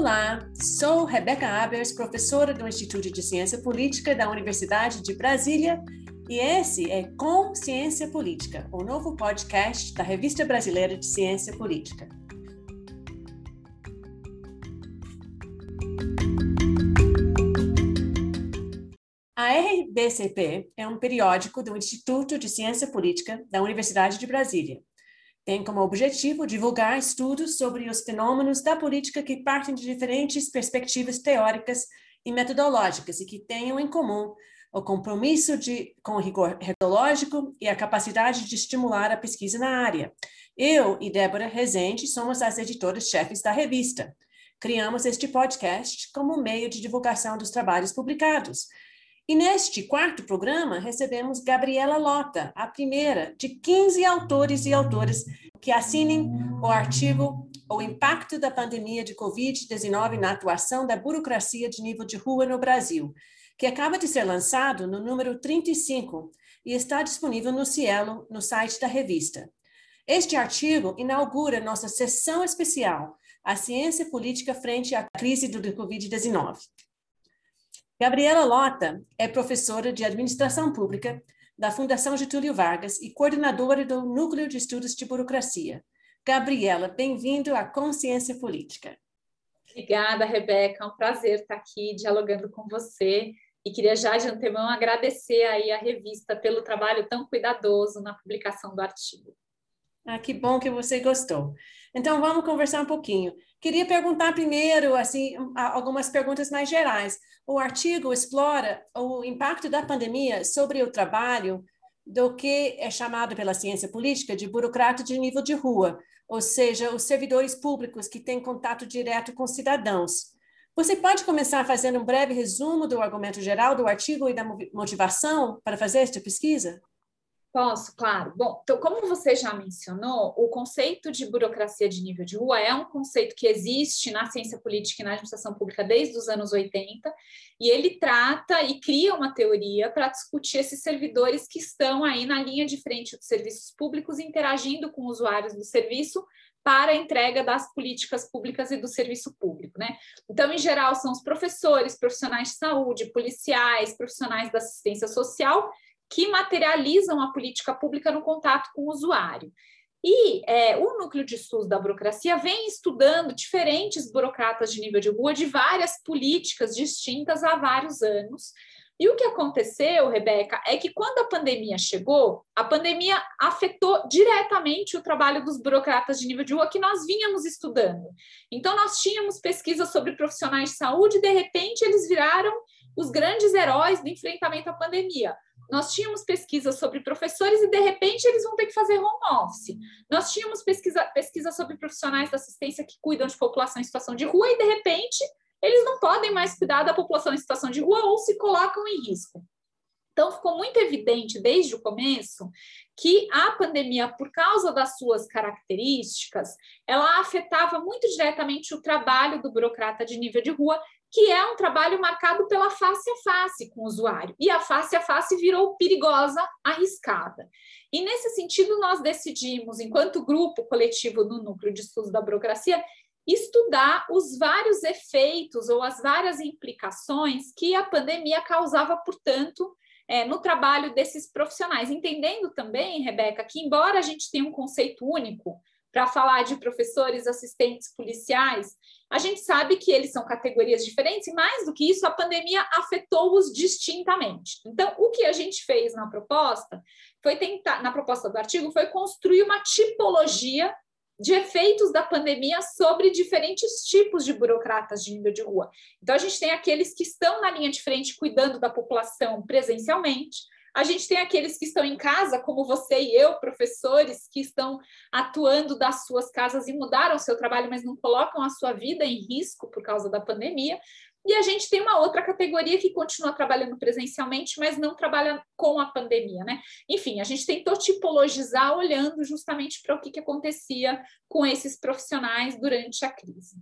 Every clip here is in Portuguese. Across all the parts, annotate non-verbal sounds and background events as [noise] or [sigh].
Olá, sou Rebeca Abers, professora do Instituto de Ciência Política da Universidade de Brasília, e esse é Consciência Política, o novo podcast da Revista Brasileira de Ciência Política. A RBCP é um periódico do Instituto de Ciência Política da Universidade de Brasília tem como objetivo divulgar estudos sobre os fenômenos da política que partem de diferentes perspectivas teóricas e metodológicas e que tenham em comum o compromisso de, com o rigor metodológico e a capacidade de estimular a pesquisa na área. Eu e Débora Rezende somos as editoras-chefes da revista. Criamos este podcast como meio de divulgação dos trabalhos publicados, e neste quarto programa, recebemos Gabriela Lota, a primeira de 15 autores e autoras que assinem o artigo O Impacto da Pandemia de Covid-19 na Atuação da Burocracia de Nível de Rua no Brasil, que acaba de ser lançado no número 35 e está disponível no Cielo, no site da revista. Este artigo inaugura nossa sessão especial, A Ciência Política Frente à Crise do Covid-19. Gabriela Lota é professora de Administração Pública da Fundação Getúlio Vargas e coordenadora do Núcleo de Estudos de Burocracia. Gabriela, bem-vindo à Consciência Política. Obrigada, Rebeca. É um prazer estar aqui dialogando com você e queria já de antemão agradecer aí a revista pelo trabalho tão cuidadoso na publicação do artigo. Ah, que bom que você gostou. Então vamos conversar um pouquinho. Queria perguntar primeiro, assim, algumas perguntas mais gerais. O artigo explora o impacto da pandemia sobre o trabalho do que é chamado pela ciência política de burocrata de nível de rua, ou seja, os servidores públicos que têm contato direto com cidadãos. Você pode começar fazendo um breve resumo do argumento geral do artigo e da motivação para fazer esta pesquisa? Posso, claro. Bom, então, como você já mencionou, o conceito de burocracia de nível de rua é um conceito que existe na ciência política e na administração pública desde os anos 80, e ele trata e cria uma teoria para discutir esses servidores que estão aí na linha de frente dos serviços públicos, interagindo com usuários do serviço para a entrega das políticas públicas e do serviço público, né? Então, em geral, são os professores, profissionais de saúde, policiais, profissionais da assistência social que materializam a política pública no contato com o usuário. E é, o núcleo de estudos da burocracia vem estudando diferentes burocratas de nível de rua de várias políticas distintas há vários anos. E o que aconteceu, Rebeca, é que quando a pandemia chegou, a pandemia afetou diretamente o trabalho dos burocratas de nível de rua que nós vínhamos estudando. Então, nós tínhamos pesquisas sobre profissionais de saúde, e de repente eles viraram os grandes heróis do enfrentamento à pandemia nós tínhamos pesquisa sobre professores e, de repente, eles vão ter que fazer home office. Nós tínhamos pesquisa, pesquisa sobre profissionais da assistência que cuidam de população em situação de rua e, de repente, eles não podem mais cuidar da população em situação de rua ou se colocam em risco. Então, ficou muito evidente desde o começo que a pandemia, por causa das suas características, ela afetava muito diretamente o trabalho do burocrata de nível de rua que é um trabalho marcado pela face a face com o usuário. E a face a face virou perigosa, arriscada. E nesse sentido, nós decidimos, enquanto grupo coletivo no Núcleo de Estudos da Burocracia, estudar os vários efeitos ou as várias implicações que a pandemia causava, portanto, é, no trabalho desses profissionais. Entendendo também, Rebeca, que embora a gente tenha um conceito único para falar de professores, assistentes policiais, a gente sabe que eles são categorias diferentes e, mais do que isso, a pandemia afetou-os distintamente. Então, o que a gente fez na proposta foi tentar, na proposta do artigo, foi construir uma tipologia de efeitos da pandemia sobre diferentes tipos de burocratas de nível de rua. Então, a gente tem aqueles que estão na linha de frente cuidando da população presencialmente, a gente tem aqueles que estão em casa, como você e eu, professores, que estão atuando das suas casas e mudaram o seu trabalho, mas não colocam a sua vida em risco por causa da pandemia. E a gente tem uma outra categoria que continua trabalhando presencialmente, mas não trabalha com a pandemia, né? Enfim, a gente tentou tipologizar olhando justamente para o que, que acontecia com esses profissionais durante a crise.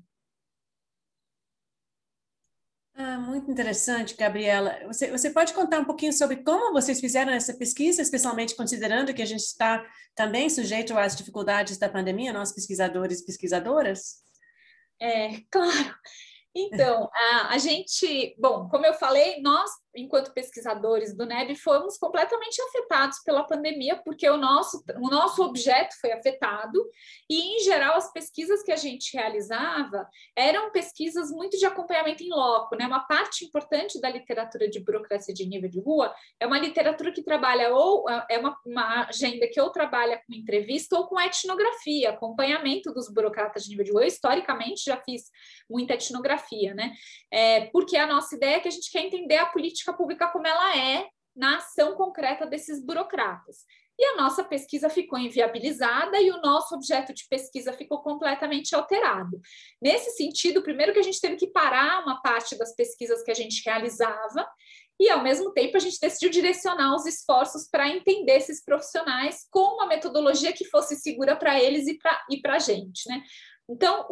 Ah, muito interessante, Gabriela. Você, você pode contar um pouquinho sobre como vocês fizeram essa pesquisa, especialmente considerando que a gente está também sujeito às dificuldades da pandemia, nós pesquisadores e pesquisadoras? É, [laughs] claro. Então, a, a, gente, bom, como eu falei, nós, enquanto pesquisadores do NEB, fomos completamente afetados pela pandemia, porque o nosso, o nosso objeto foi afetado, e, em geral, as pesquisas que a gente realizava eram pesquisas muito de acompanhamento em loco, né? Uma parte importante da literatura de burocracia de nível de rua é uma literatura que trabalha ou é uma, uma agenda que ou trabalha com entrevista ou com etnografia, acompanhamento dos burocratas de nível de rua. Eu, historicamente, já fiz muita etnografia né? É, porque a nossa ideia é que a gente quer entender a política pública como ela é na ação concreta desses burocratas. E a nossa pesquisa ficou inviabilizada e o nosso objeto de pesquisa ficou completamente alterado. Nesse sentido, primeiro que a gente teve que parar uma parte das pesquisas que a gente realizava e, ao mesmo tempo, a gente decidiu direcionar os esforços para entender esses profissionais com uma metodologia que fosse segura para eles e para a gente. Né? Então,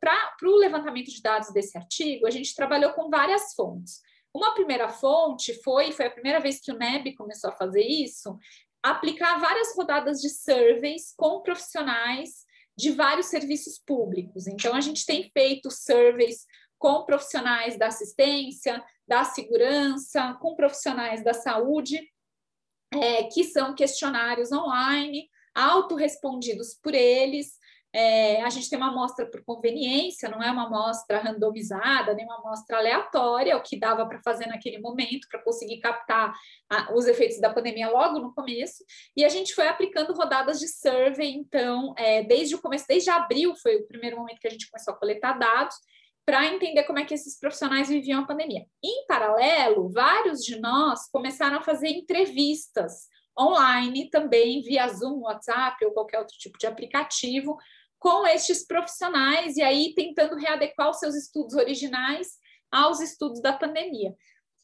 para o levantamento de dados desse artigo, a gente trabalhou com várias fontes. Uma primeira fonte foi, foi a primeira vez que o NEB começou a fazer isso, aplicar várias rodadas de surveys com profissionais de vários serviços públicos. Então, a gente tem feito surveys com profissionais da assistência, da segurança, com profissionais da saúde, é, que são questionários online, autorrespondidos por eles, é, a gente tem uma amostra por conveniência, não é uma amostra randomizada, nem uma amostra aleatória, o que dava para fazer naquele momento, para conseguir captar a, os efeitos da pandemia logo no começo. E a gente foi aplicando rodadas de survey, então, é, desde o começo, desde abril foi o primeiro momento que a gente começou a coletar dados, para entender como é que esses profissionais viviam a pandemia. Em paralelo, vários de nós começaram a fazer entrevistas online também, via Zoom, WhatsApp ou qualquer outro tipo de aplicativo, com estes profissionais e aí tentando readequar os seus estudos originais aos estudos da pandemia.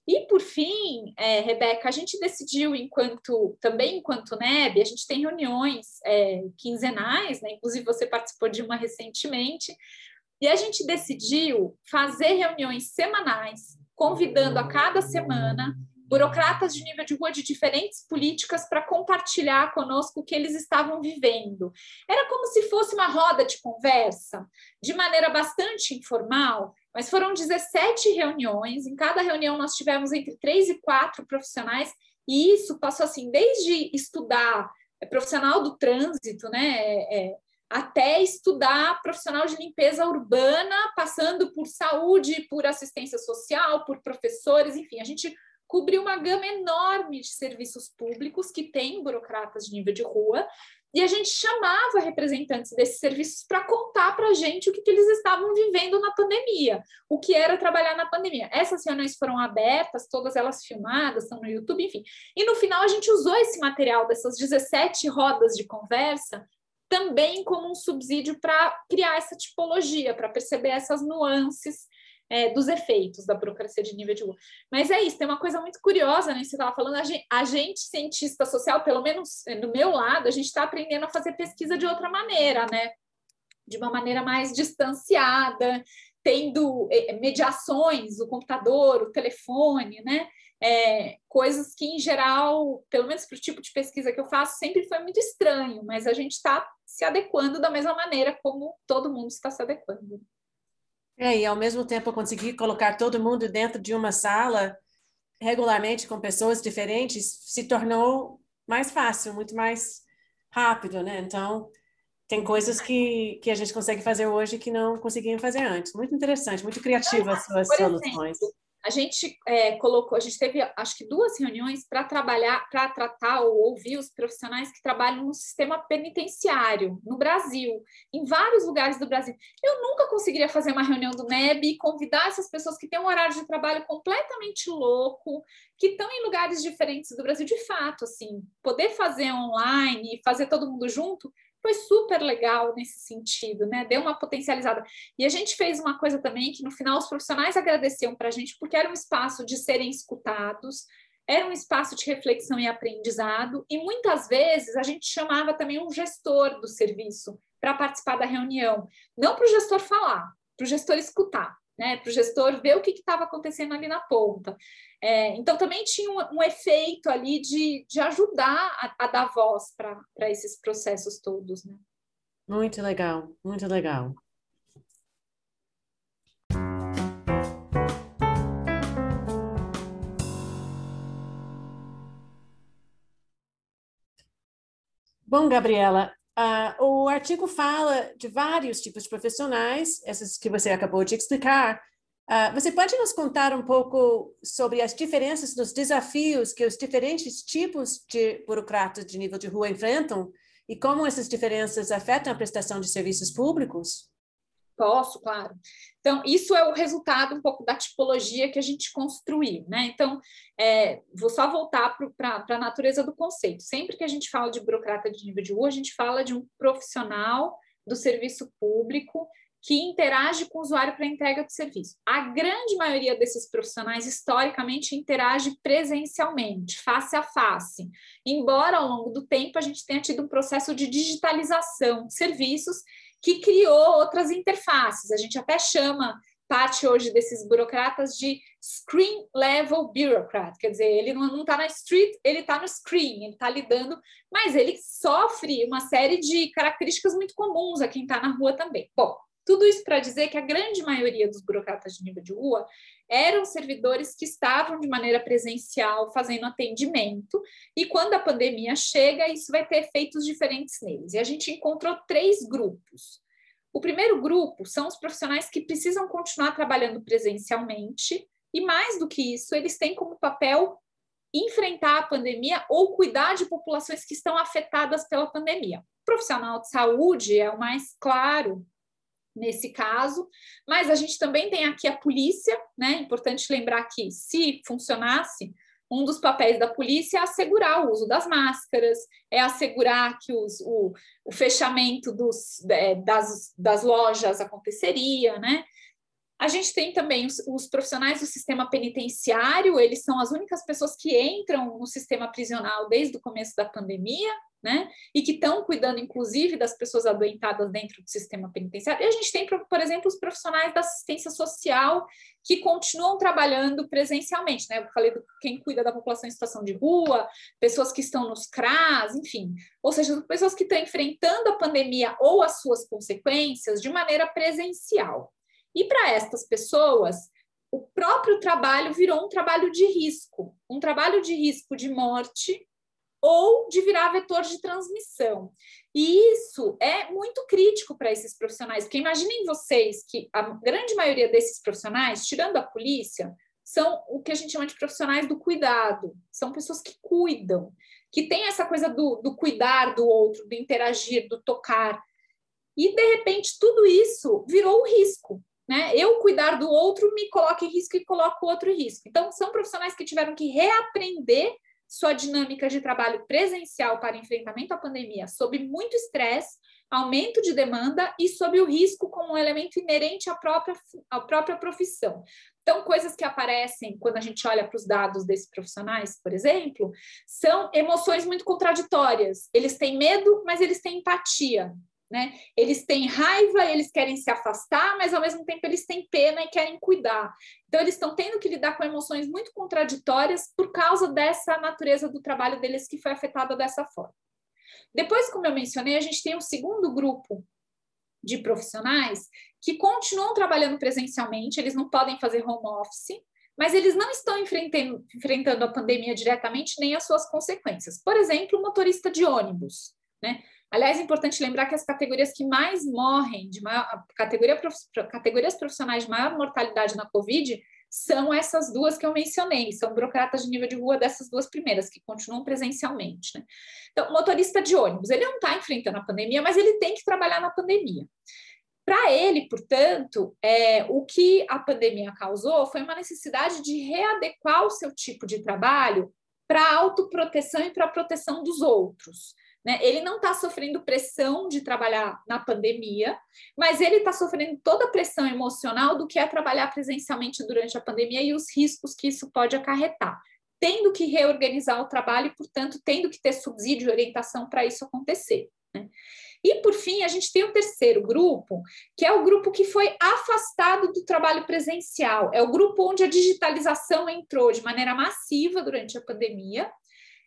E por fim, é, Rebeca, a gente decidiu, enquanto também enquanto NEB, a gente tem reuniões é, quinzenais, né? Inclusive você participou de uma recentemente, e a gente decidiu fazer reuniões semanais, convidando a cada semana burocratas de nível de rua de diferentes políticas para compartilhar conosco o que eles estavam vivendo. Era como se fosse uma roda de conversa, de maneira bastante informal, mas foram 17 reuniões. Em cada reunião nós tivemos entre três e quatro profissionais, e isso passou assim, desde estudar é, profissional do trânsito, né? É, é até estudar profissional de limpeza urbana, passando por saúde, por assistência social, por professores, enfim, a gente cobrir uma gama enorme de serviços públicos que tem burocratas de nível de rua, e a gente chamava representantes desses serviços para contar para a gente o que, que, eles estavam vivendo na pandemia, o que era trabalhar na pandemia. Essas reuniões foram abertas, todas elas filmadas, estão no YouTube, enfim. E no final a gente usou esse material dessas 17 rodas de conversa também como um subsídio para criar essa tipologia, para perceber essas nuances é, dos efeitos da burocracia de nível de rua. Mas é isso, tem uma coisa muito curiosa, né? Você estava falando, a gente, a gente, cientista social, pelo menos do meu lado, a gente está aprendendo a fazer pesquisa de outra maneira, né? De uma maneira mais distanciada, tendo é, mediações, o computador, o telefone, né? É, coisas que, em geral, pelo menos para o tipo de pesquisa que eu faço, sempre foi muito estranho, mas a gente está se adequando da mesma maneira como todo mundo está se adequando. É, e ao mesmo tempo conseguir colocar todo mundo dentro de uma sala regularmente com pessoas diferentes se tornou mais fácil, muito mais rápido, né? Então, tem coisas que, que a gente consegue fazer hoje que não conseguíamos fazer antes. Muito interessante, muito criativa as suas soluções. Exemplo, a gente é, colocou, a gente teve acho que duas reuniões para trabalhar, para tratar ou ouvir os profissionais que trabalham no sistema penitenciário no Brasil, em vários lugares do Brasil. Eu nunca conseguiria fazer uma reunião do NEB e convidar essas pessoas que têm um horário de trabalho completamente louco, que estão em lugares diferentes do Brasil, de fato, assim, poder fazer online fazer todo mundo junto foi super legal nesse sentido, né? Deu uma potencializada. E a gente fez uma coisa também que no final os profissionais agradeciam para a gente, porque era um espaço de serem escutados, era um espaço de reflexão e aprendizado, e muitas vezes a gente chamava também um gestor do serviço para participar da reunião, não para o gestor falar, para o gestor escutar né, para o gestor ver o que estava acontecendo ali na ponta. É, então, também tinha um, um, efeito ali de, de ajudar a, a dar voz para esses processos todos. Né? Muito legal, muito legal. Bom, Gabriela, uh, o artigo fala de vários tipos de profissionais, esses que você acabou de explicar. Uh, você pode nos contar um pouco sobre as diferenças dos desafios que os diferentes tipos de burocratas de nível de rua enfrentam e como essas diferenças afetam a prestação de serviços públicos? Posso, claro. Então, isso é o resultado um pouco da tipologia que a gente construiu, né? Então, é, vou só voltar para a natureza do conceito. Sempre que a gente fala de burocrata de nível de rua, a gente fala de um profissional do serviço público que interage com o usuário para entrega de serviço. A grande maioria desses profissionais, historicamente, interage presencialmente, face a face, embora ao longo do tempo a gente tenha tido um processo de digitalização de serviços que criou outras interfaces. A gente até chama parte hoje desses burocratas de screen level bureaucrat, quer dizer, ele não está na street, ele está no screen, ele está lidando, mas ele sofre uma série de características muito comuns a quem está na rua também. Bom, tudo isso para dizer que a grande maioria dos burocratas de nível de rua eram servidores que estavam de maneira presencial fazendo atendimento, e quando a pandemia chega, isso vai ter efeitos diferentes neles. E a gente encontrou três grupos. O primeiro grupo são os profissionais que precisam continuar trabalhando presencialmente, e mais do que isso, eles têm como papel enfrentar a pandemia ou cuidar de populações que estão afetadas pela pandemia. O profissional de saúde é o mais claro nesse caso, mas a gente também tem aqui a polícia, né? Importante lembrar que se funcionasse, um dos papéis da polícia é assegurar o uso das máscaras, é assegurar que os, o, o fechamento dos, é, das, das lojas aconteceria, né? A gente tem também os, os, profissionais do sistema penitenciário, eles são as únicas pessoas que entram no sistema prisional desde o começo da pandemia, né? E que estão cuidando, inclusive, das pessoas adoentadas dentro do sistema penitenciário. E a gente tem, por exemplo, os profissionais da assistência social que continuam trabalhando presencialmente, né? Eu falei do quem cuida da população em situação de rua, pessoas que estão nos CRAS, enfim, ou seja, pessoas que estão enfrentando a pandemia ou as suas consequências de maneira presencial. E para estas pessoas, o próprio trabalho virou um trabalho de risco, um trabalho de risco de morte ou de virar vetor de transmissão. E isso é muito crítico para esses profissionais, porque imaginem vocês que a grande maioria desses profissionais, tirando a polícia, são o que a gente chama de profissionais do cuidado, são pessoas que cuidam, que têm essa coisa do, do cuidar do outro, do interagir, do tocar. E, de repente, tudo isso virou um risco né? Eu cuidar do outro me coloca em risco e coloco o outro em risco. Então, são profissionais que tiveram que reaprender sua dinâmica de trabalho presencial para enfrentamento à pandemia sob muito estresse, aumento de demanda e sob o risco como um elemento inerente à própria, à própria profissão. Então, coisas que aparecem quando a gente olha para os dados desses profissionais, por exemplo, são emoções muito contraditórias. Eles têm medo, mas eles têm empatia. Né? Eles têm raiva, eles querem se afastar, mas ao mesmo tempo eles têm pena e querem cuidar. Então, eles estão tendo que lidar com emoções muito contraditórias por causa dessa natureza do trabalho deles que foi afetada dessa forma. Depois, como eu mencionei, a gente tem um segundo grupo de profissionais que continuam trabalhando presencialmente, eles não podem fazer home office, mas eles não estão enfrentando, enfrentando a pandemia diretamente nem as suas consequências. Por exemplo, o motorista de ônibus. Né? Aliás, é importante lembrar que as categorias que mais morrem, de maior, categoria, categorias profissionais de maior mortalidade na Covid, são essas duas que eu mencionei, são burocratas de nível de rua dessas duas primeiras, que continuam presencialmente. Né? Então, motorista de ônibus, ele não está enfrentando a pandemia, mas ele tem que trabalhar na pandemia. Para ele, portanto, é, o que a pandemia causou foi uma necessidade de readequar o seu tipo de trabalho para autoproteção e para a proteção dos outros. Né? Ele não está sofrendo pressão de trabalhar na pandemia, mas ele está sofrendo toda a pressão emocional do que é trabalhar presencialmente durante a pandemia e os riscos que isso pode acarretar. Tendo que reorganizar o trabalho e, portanto, tendo que ter subsídio e orientação para isso acontecer. Né? E, por fim, a gente tem o terceiro grupo, que é o grupo que foi afastado do trabalho presencial. É o grupo onde a digitalização entrou de maneira massiva durante a pandemia.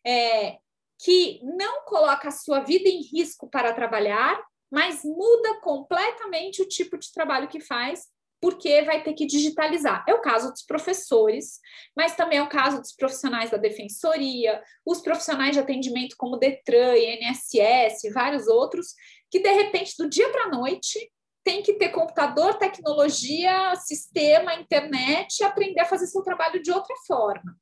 É, que não coloca a sua vida em risco para trabalhar, mas muda completamente o tipo de trabalho que faz porque vai ter que digitalizar. É o caso dos professores, mas também é o caso dos profissionais da defensoria, os profissionais de atendimento como Detran, INSS, vários outros, que de repente, do dia para a noite, tem que ter computador, tecnologia, sistema, internet e aprender a fazer seu trabalho de outra forma.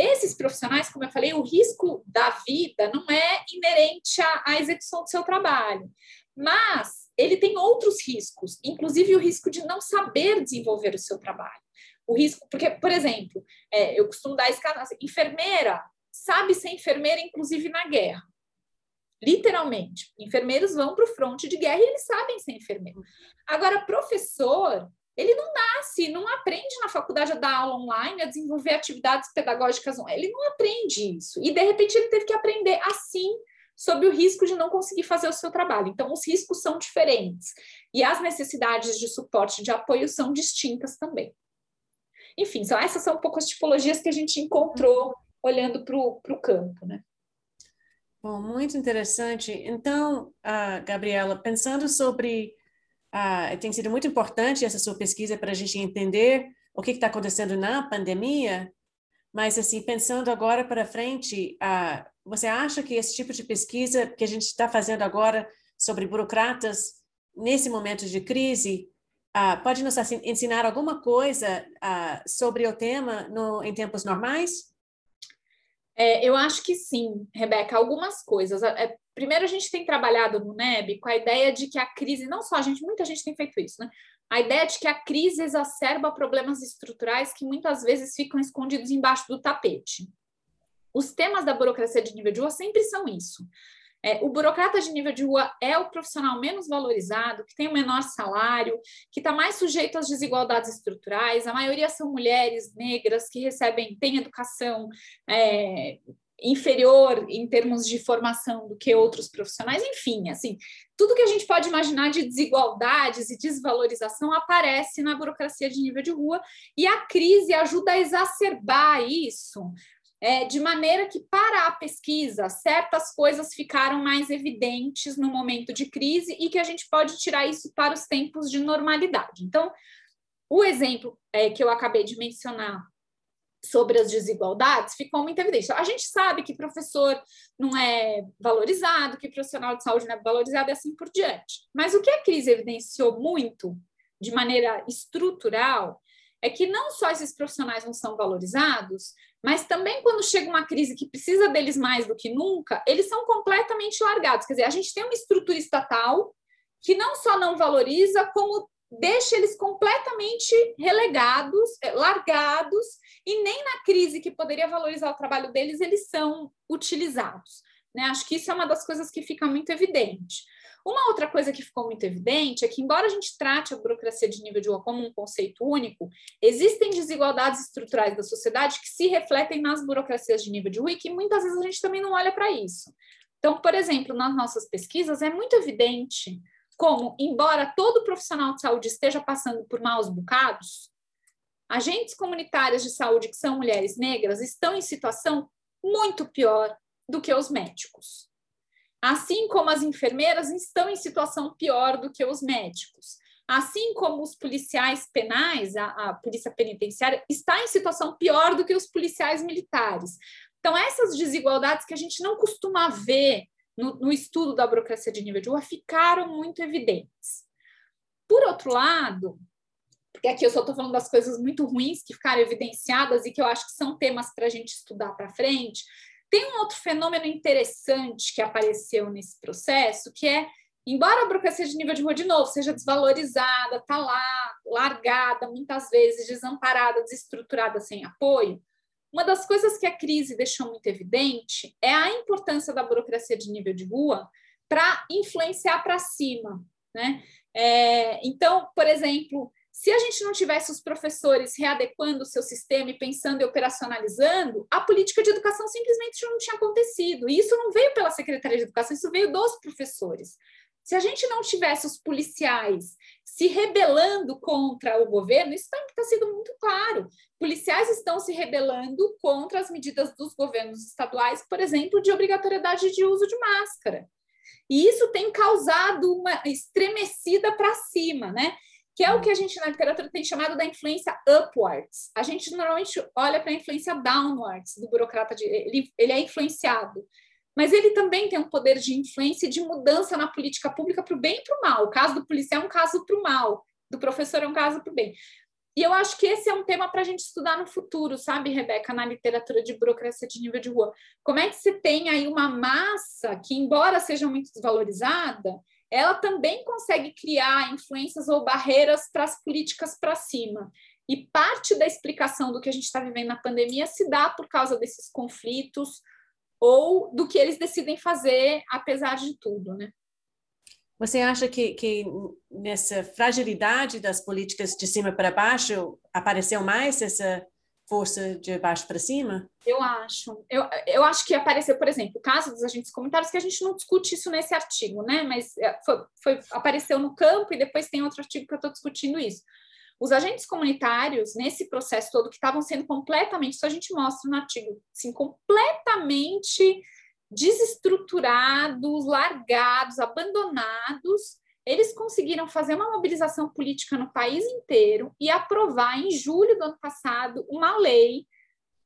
Esses profissionais, como eu falei, o risco da vida não é inerente à, à execução do seu trabalho, mas ele tem outros riscos, inclusive o risco de não saber desenvolver o seu trabalho. O risco, porque, por exemplo, é, eu costumo dar esse caso, assim, enfermeira sabe ser enfermeira, inclusive na guerra. Literalmente, enfermeiros vão para o fronte de guerra e eles sabem ser enfermeiro. Agora, professor, ele não nasce, não aprende na faculdade a dar aula online, a desenvolver atividades pedagógicas. Ele não aprende isso. E, de repente, ele teve que aprender assim, sob o risco de não conseguir fazer o seu trabalho. Então, os riscos são diferentes. E as necessidades de suporte, de apoio, são distintas também. Enfim, são, essas são um pouco as tipologias que a gente encontrou olhando para o campo, né? Bom, muito interessante. Então, uh, Gabriela, pensando sobre. Uh, tem sido muito importante essa sua pesquisa para a gente entender o que está acontecendo na pandemia, mas, assim, pensando agora para frente, uh, você acha que esse tipo de pesquisa que a gente está fazendo agora sobre burocratas nesse momento de crise pode nos ensinar alguma coisa sobre o tema no, em tempos normais? É, eu acho que sim, Rebeca, algumas coisas. É, primeiro, a gente tem trabalhado no NEB com a ideia de que a crise, não só a gente, muita gente tem feito isso, né? A ideia de que a crise exacerba problemas estruturais que muitas vezes ficam escondidos embaixo do tapete. Os temas da burocracia de nível de rua sempre são isso. É, o burocrata de nível de rua é o profissional menos valorizado, que tem o menor salário, que está mais sujeito às desigualdades estruturais. A maioria são mulheres negras que recebem, têm educação é, inferior em termos de formação do que outros profissionais. Enfim, assim, tudo que a gente pode imaginar de desigualdades e desvalorização aparece na burocracia de nível de rua e a crise ajuda a exacerbar isso é, de maneira que, para a pesquisa, certas coisas ficaram mais evidentes no momento de crise e que a gente pode tirar isso para os tempos de normalidade. Então, o exemplo é, que eu acabei de mencionar sobre as desigualdades ficou muito evidente. A gente sabe que professor não é valorizado, que profissional de saúde não é valorizado e assim por diante. Mas o que a crise evidenciou muito, de maneira estrutural, é que não só esses profissionais não são valorizados, mas também quando chega uma crise que precisa deles mais do que nunca, eles são completamente largados. Quer dizer, a gente tem uma estrutura estatal que não só não valoriza, como deixa eles completamente relegados, eh, largados, e nem na crise que poderia valorizar o trabalho deles, eles são utilizados. Né? Acho que isso é uma das coisas que fica muito evidente. Uma outra coisa que ficou muito evidente é que, embora a gente trate a burocracia de nível de rua como um conceito único, existem desigualdades estruturais da sociedade que se refletem nas burocracias de nível de rua e que muitas vezes a gente também não olha para isso. Então, por exemplo, nas nossas pesquisas, é muito evidente como, embora todo profissional de saúde esteja passando por maus bocados, agentes comunitárias de saúde que são mulheres negras estão em situação muito pior do que os médicos assim como as enfermeiras estão em situação pior do que os médicos. Assim como os policiais penais, a, a polícia penitenciária está em situação pior do que os policiais militares. Então, essas desigualdades que a gente não costuma ver no, no estudo da burocracia de nível de rua ficaram muito evidentes. Por outro lado, porque aqui eu só estou falando das coisas muito ruins que ficaram evidenciadas e que eu acho que são temas para a gente estudar para frente, tem um outro fenômeno interessante que apareceu nesse processo, que é, embora a burocracia de nível de rua, de novo, seja desvalorizada, está lá, largada, muitas vezes desamparada, desestruturada, sem apoio, uma das coisas que a crise deixou muito evidente é a importância da burocracia de nível de rua para influenciar para cima. Né? É, então, por exemplo, se a gente não tivesse os professores readequando o seu sistema e pensando e operacionalizando, a política de educação simplesmente não tinha acontecido. E isso não veio pela Secretaria de Educação, isso veio dos professores. Se a gente não tivesse os policiais se rebelando contra o governo, isso está tá sido muito claro. Policiais estão se rebelando contra as medidas dos governos estaduais, por exemplo, de obrigatoriedade de uso de máscara. E isso tem causado uma estremecida para cima, né? que é o que a gente na literatura tem chamado da influência upwards. A gente normalmente olha para a influência downwards do burocrata, de, ele, ele é influenciado. Mas ele também tem um poder de influência e de mudança na política pública para o bem e para o mal. O caso do policial é um caso para o mal, do professor é um caso para o bem. E eu acho que esse é um tema para a gente estudar no futuro, sabe, Rebeca, na literatura de burocracia de nível de rua. Como é que se tem aí uma massa que, embora seja muito desvalorizada, ela também consegue criar influências ou barreiras para as políticas para cima. E parte da explicação do que a gente está vivendo na pandemia se dá por causa desses conflitos ou do que eles decidem fazer, apesar de tudo, né? Você acha que, que nessa fragilidade das políticas de cima para baixo apareceu mais essa força de baixo para cima? Eu acho. Eu, eu acho que apareceu, por exemplo, o caso dos agentes comunitários, que a gente não discute isso nesse artigo, né? Mas é, foi, foi apareceu no campo e depois tem outro artigo que eu estou discutindo isso. Os agentes comunitários, nesse processo todo, que estavam sendo completamente, isso a gente mostra no artigo, assim, completamente desestruturados, largados, abandonados, eles conseguiram fazer uma mobilização política no país inteiro e aprovar em julho do ano passado uma lei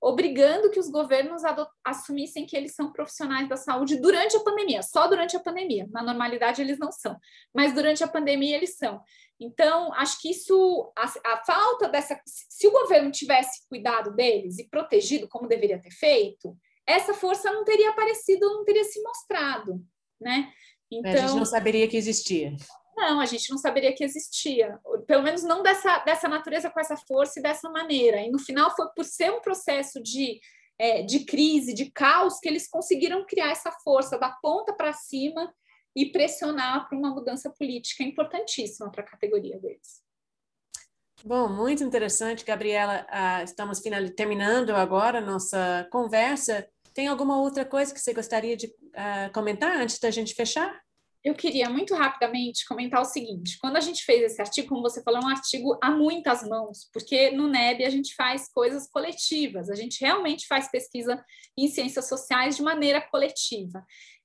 obrigando que os governos assumissem que eles são profissionais da saúde durante a pandemia, só durante a pandemia. Na normalidade eles não são, mas durante a pandemia eles são. Então, acho que isso, a, a falta dessa. Se o governo tivesse cuidado deles e protegido como deveria ter feito, essa força não teria aparecido, não teria se mostrado, né? Então, a gente não então saberia que existia. Não, a gente não saberia que existia. Pelo menos não dessa, dessa natureza, com essa força e dessa maneira. E no final foi por ser um processo de, é, de crise, de caos, que eles conseguiram criar essa força da ponta para cima e pressionar para uma mudança política importantíssima para a categoria deles. Bom, muito interessante, Gabriela. Ah, estamos final, terminando agora a nossa conversa. Tem alguma outra coisa que você gostaria de uh, comentar antes da gente fechar? Eu queria muito rapidamente comentar o seguinte: quando a gente fez esse artigo, como você falou, é um artigo a muitas mãos, porque no NEB a gente faz coisas coletivas, a gente realmente faz pesquisa em ciências sociais de maneira coletiva.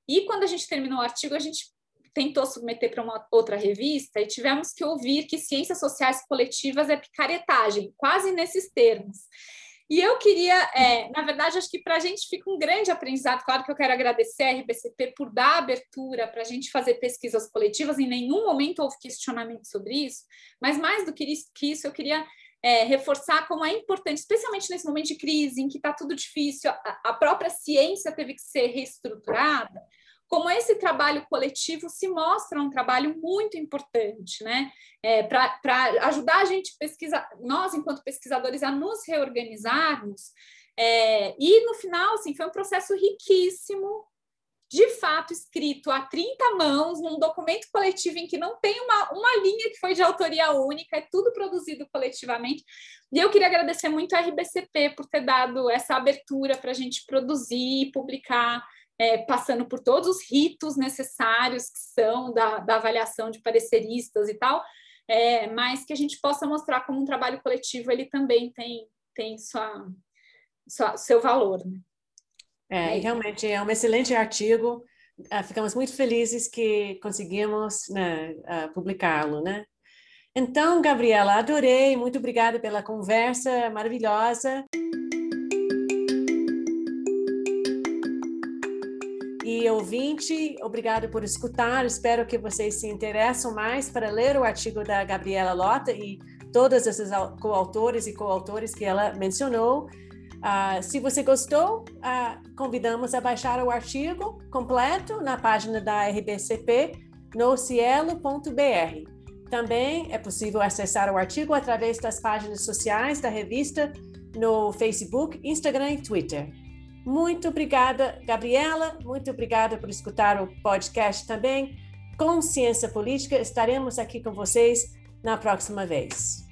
E quando a gente terminou o artigo, a gente tentou submeter para uma outra revista e tivemos que ouvir que ciências sociais coletivas é picaretagem, quase nesses termos. E eu queria, é, na verdade, acho que para a gente fica um grande aprendizado. Claro que eu quero agradecer a RBCP por dar abertura para a gente fazer pesquisas coletivas. Em nenhum momento houve questionamento sobre isso, mas mais do que isso, eu queria é, reforçar como é importante, especialmente nesse momento de crise, em que está tudo difícil, a, a própria ciência teve que ser reestruturada como esse trabalho coletivo se mostra um trabalho muito importante, né? É, Para ajudar a gente pesquisar, nós, enquanto pesquisadores, a nos reorganizarmos. É, e no final, assim, foi um processo riquíssimo, de fato escrito a 30 mãos, num documento coletivo em que não tem uma, uma linha que foi de autoria única, é tudo produzido coletivamente. E eu queria agradecer muito a RBCP por ter dado essa abertura para a gente produzir e publicar é, passando por todos os ritos necessários que são da, da avaliação de pareceristas e tal, é, mas que a gente possa mostrar como um trabalho coletivo ele também tem, tem sua, sua seu valor. Né? É, e realmente é um excelente artigo. Uh, ficamos muito felizes que conseguimos né, uh, publicá-lo, né? Então, Gabriela, adorei. Muito obrigada pela conversa maravilhosa. E ouvinte, obrigado por escutar. Espero que vocês se interessem mais para ler o artigo da Gabriela Lota e todos esses coautores e coautores que ela mencionou. Uh, se você gostou, uh, convidamos a baixar o artigo completo na página da RBCP no cielo.br. Também é possível acessar o artigo através das páginas sociais da revista no Facebook, Instagram e Twitter. Muito obrigada, Gabriela. Muito obrigada por escutar o podcast também. Consciência Política, estaremos aqui com vocês na próxima vez.